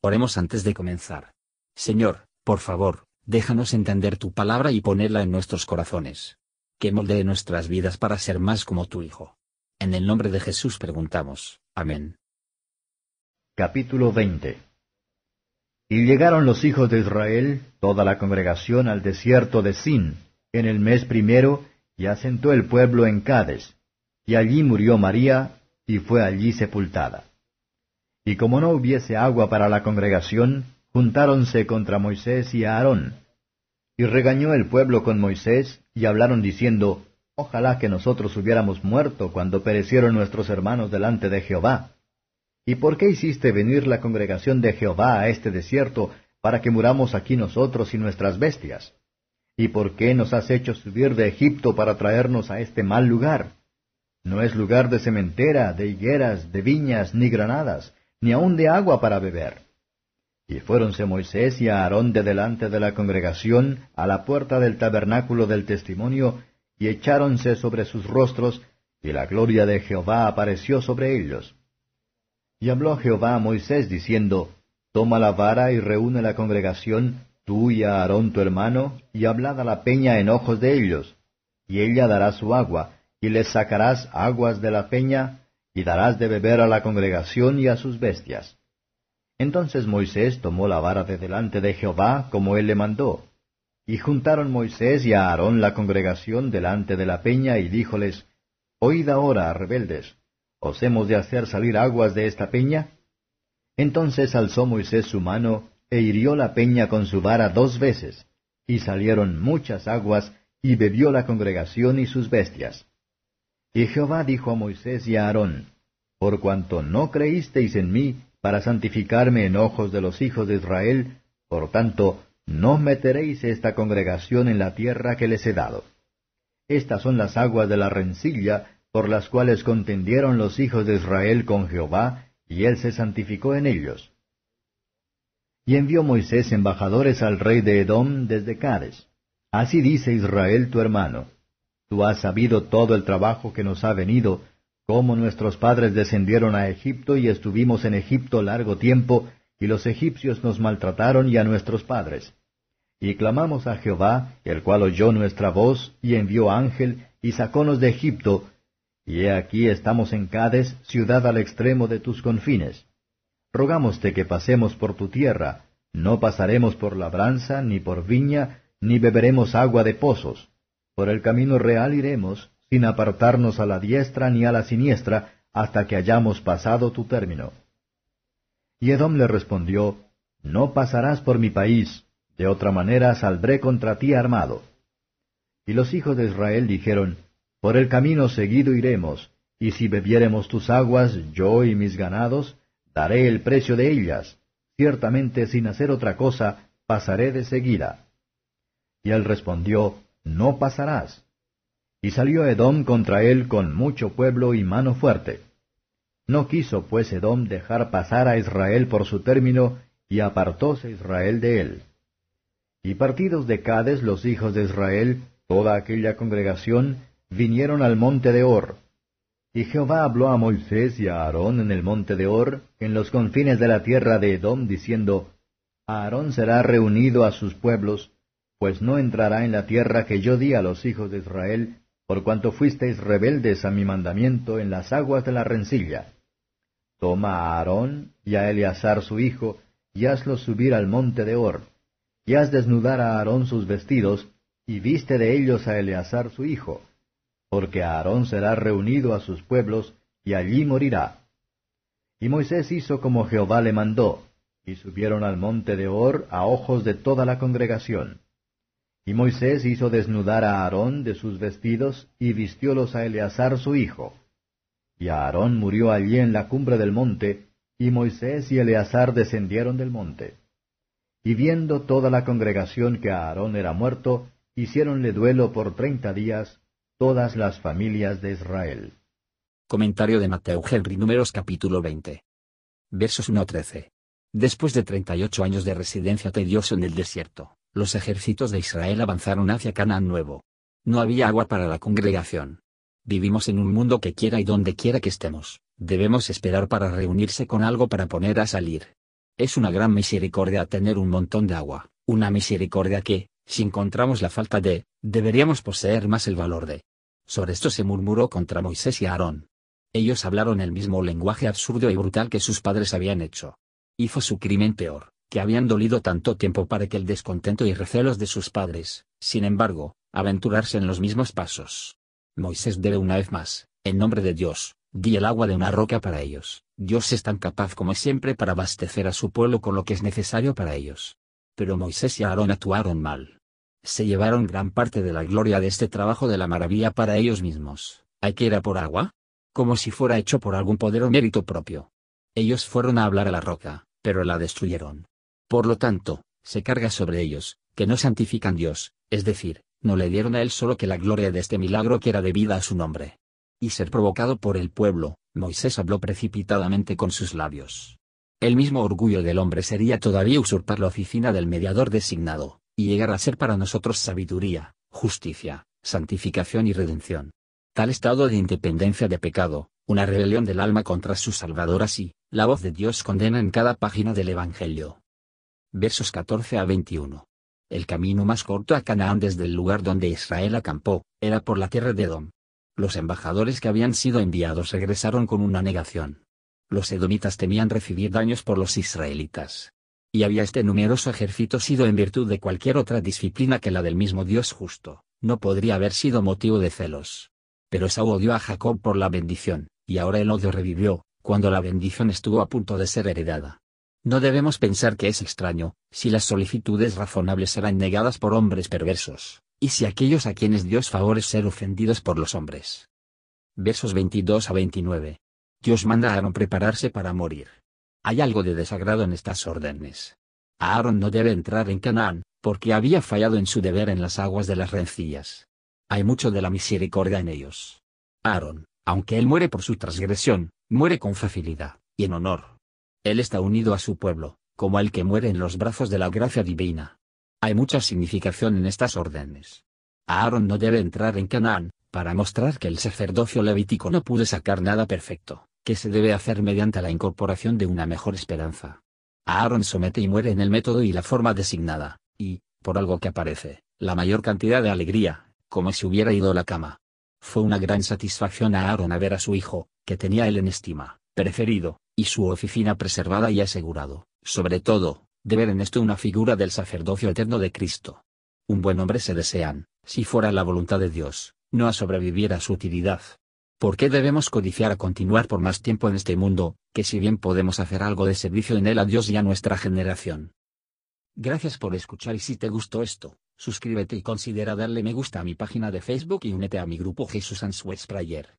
Oremos antes de comenzar. Señor, por favor, déjanos entender tu palabra y ponerla en nuestros corazones. Que moldee nuestras vidas para ser más como tu Hijo. En el nombre de Jesús preguntamos. Amén. Capítulo 20 Y llegaron los hijos de Israel, toda la congregación, al desierto de Sin, en el mes primero, y asentó el pueblo en Cades. Y allí murió María, y fue allí sepultada. Y como no hubiese agua para la congregación, juntáronse contra Moisés y Aarón. Y regañó el pueblo con Moisés, y hablaron diciendo, Ojalá que nosotros hubiéramos muerto cuando perecieron nuestros hermanos delante de Jehová. ¿Y por qué hiciste venir la congregación de Jehová a este desierto para que muramos aquí nosotros y nuestras bestias? ¿Y por qué nos has hecho subir de Egipto para traernos a este mal lugar? No es lugar de cementera, de higueras, de viñas, ni granadas, ni aun de agua para beber. Y fuéronse Moisés y Aarón de delante de la congregación a la puerta del tabernáculo del testimonio, y echáronse sobre sus rostros, y la gloria de Jehová apareció sobre ellos. Y habló Jehová a Moisés diciendo, Toma la vara y reúne la congregación, tú y Aarón tu hermano, y hablad a la peña en ojos de ellos, y ella dará su agua, y les sacarás aguas de la peña, y darás de beber a la congregación y a sus bestias. Entonces Moisés tomó la vara de delante de Jehová, como él le mandó. Y juntaron Moisés y Aarón la congregación delante de la peña, y díjoles, Oíd ahora, rebeldes, ¿os hemos de hacer salir aguas de esta peña? Entonces alzó Moisés su mano, e hirió la peña con su vara dos veces, y salieron muchas aguas, y bebió la congregación y sus bestias. Y Jehová dijo a Moisés y a Aarón, Por cuanto no creísteis en mí para santificarme en ojos de los hijos de Israel, por tanto, no meteréis esta congregación en la tierra que les he dado. Estas son las aguas de la rencilla, por las cuales contendieron los hijos de Israel con Jehová, y él se santificó en ellos. Y envió Moisés embajadores al rey de Edom desde Cades. Así dice Israel tu hermano, Tú has sabido todo el trabajo que nos ha venido, cómo nuestros padres descendieron a Egipto y estuvimos en Egipto largo tiempo, y los egipcios nos maltrataron y a nuestros padres. Y clamamos a Jehová, el cual oyó nuestra voz, y envió ángel, y sacónos de Egipto, y he aquí estamos en Cades, ciudad al extremo de tus confines. Rogámoste que pasemos por tu tierra, no pasaremos por labranza, ni por viña, ni beberemos agua de pozos por el camino real iremos, sin apartarnos a la diestra ni a la siniestra, hasta que hayamos pasado tu término. Y Edom le respondió, No pasarás por mi país, de otra manera saldré contra ti armado. Y los hijos de Israel dijeron, Por el camino seguido iremos, y si bebiéremos tus aguas, yo y mis ganados, daré el precio de ellas, ciertamente sin hacer otra cosa, pasaré de seguida. Y él respondió, no pasarás. Y salió Edom contra él con mucho pueblo y mano fuerte. No quiso pues Edom dejar pasar a Israel por su término, y apartóse Israel de él. Y partidos de Cades los hijos de Israel, toda aquella congregación, vinieron al monte de Or. Y Jehová habló a Moisés y a Aarón en el monte de Or, en los confines de la tierra de Edom, diciendo, Aarón será reunido a sus pueblos, pues no entrará en la tierra que yo di a los hijos de Israel, por cuanto fuisteis rebeldes a mi mandamiento en las aguas de la rencilla. Toma a Aarón y a Eleazar su hijo, y hazlos subir al monte de Or, y haz desnudar a Aarón sus vestidos, y viste de ellos a Eleazar su hijo, porque Aarón será reunido a sus pueblos, y allí morirá. Y Moisés hizo como Jehová le mandó, y subieron al monte de Or a ojos de toda la congregación. Y Moisés hizo desnudar a Aarón de sus vestidos, y vistiólos a Eleazar su hijo. Y Aarón murió allí en la cumbre del monte, y Moisés y Eleazar descendieron del monte. Y viendo toda la congregación que Aarón era muerto, hicieronle duelo por treinta días todas las familias de Israel. Comentario de Mateo Henry Números capítulo 20. Versos 1 a 13. Después de treinta y ocho años de residencia tedioso en el desierto, los ejércitos de Israel avanzaron hacia Canaán Nuevo. No había agua para la congregación. Vivimos en un mundo que quiera y donde quiera que estemos, debemos esperar para reunirse con algo para poner a salir. Es una gran misericordia tener un montón de agua, una misericordia que, si encontramos la falta de, deberíamos poseer más el valor de. Sobre esto se murmuró contra Moisés y Aarón. Ellos hablaron el mismo lenguaje absurdo y brutal que sus padres habían hecho. Hizo su crimen peor, que habían dolido tanto tiempo para que el descontento y recelos de sus padres, sin embargo, aventurarse en los mismos pasos. Moisés debe una vez más, en nombre de Dios, di el agua de una roca para ellos. Dios es tan capaz como siempre para abastecer a su pueblo con lo que es necesario para ellos. Pero Moisés y Aarón actuaron mal. Se llevaron gran parte de la gloria de este trabajo de la maravilla para ellos mismos. ¿Hay que ir a por agua? Como si fuera hecho por algún poder o mérito propio. Ellos fueron a hablar a la roca, pero la destruyeron. Por lo tanto, se carga sobre ellos, que no santifican Dios, es decir, no le dieron a él solo que la gloria de este milagro que era debida a su nombre, y ser provocado por el pueblo, Moisés habló precipitadamente con sus labios. El mismo orgullo del hombre sería todavía usurpar la oficina del mediador designado, y llegar a ser para nosotros sabiduría, justicia, santificación y redención. Tal estado de independencia de pecado, una rebelión del alma contra su Salvador así, la voz de Dios condena en cada página del Evangelio. Versos 14 a 21. El camino más corto a Canaán desde el lugar donde Israel acampó, era por la tierra de Edom, los embajadores que habían sido enviados regresaron con una negación. Los edomitas temían recibir daños por los israelitas. Y había este numeroso ejército sido en virtud de cualquier otra disciplina que la del mismo Dios justo, no podría haber sido motivo de celos. Pero Esaú odió a Jacob por la bendición, y ahora el odio revivió, cuando la bendición estuvo a punto de ser heredada. No debemos pensar que es extraño, si las solicitudes razonables serán negadas por hombres perversos, y si aquellos a quienes Dios favore ser ofendidos por los hombres. Versos 22 a 29. Dios manda a Aarón prepararse para morir. Hay algo de desagrado en estas órdenes. Aarón no debe entrar en Canaán, porque había fallado en su deber en las aguas de las rencillas. Hay mucho de la misericordia en ellos. Aarón, aunque él muere por su transgresión, muere con facilidad, y en honor. Él está unido a su pueblo, como el que muere en los brazos de la gracia divina. Hay mucha significación en estas órdenes. Aarón no debe entrar en Canaán, para mostrar que el sacerdocio levítico no pudo sacar nada perfecto, que se debe hacer mediante la incorporación de una mejor esperanza. Aarón somete y muere en el método y la forma designada, y, por algo que aparece, la mayor cantidad de alegría, como si hubiera ido a la cama. Fue una gran satisfacción a Aarón a ver a su hijo, que tenía él en estima, preferido, y su oficina preservada y asegurado, sobre todo, de ver en esto una figura del sacerdocio eterno de Cristo. Un buen hombre se desean, si fuera la voluntad de Dios, no a sobrevivir a su utilidad. ¿Por qué debemos codiciar a continuar por más tiempo en este mundo, que si bien podemos hacer algo de servicio en él a Dios y a nuestra generación? Gracias por escuchar y si te gustó esto, suscríbete y considera darle me gusta a mi página de Facebook y únete a mi grupo Jesús Answers Prayer.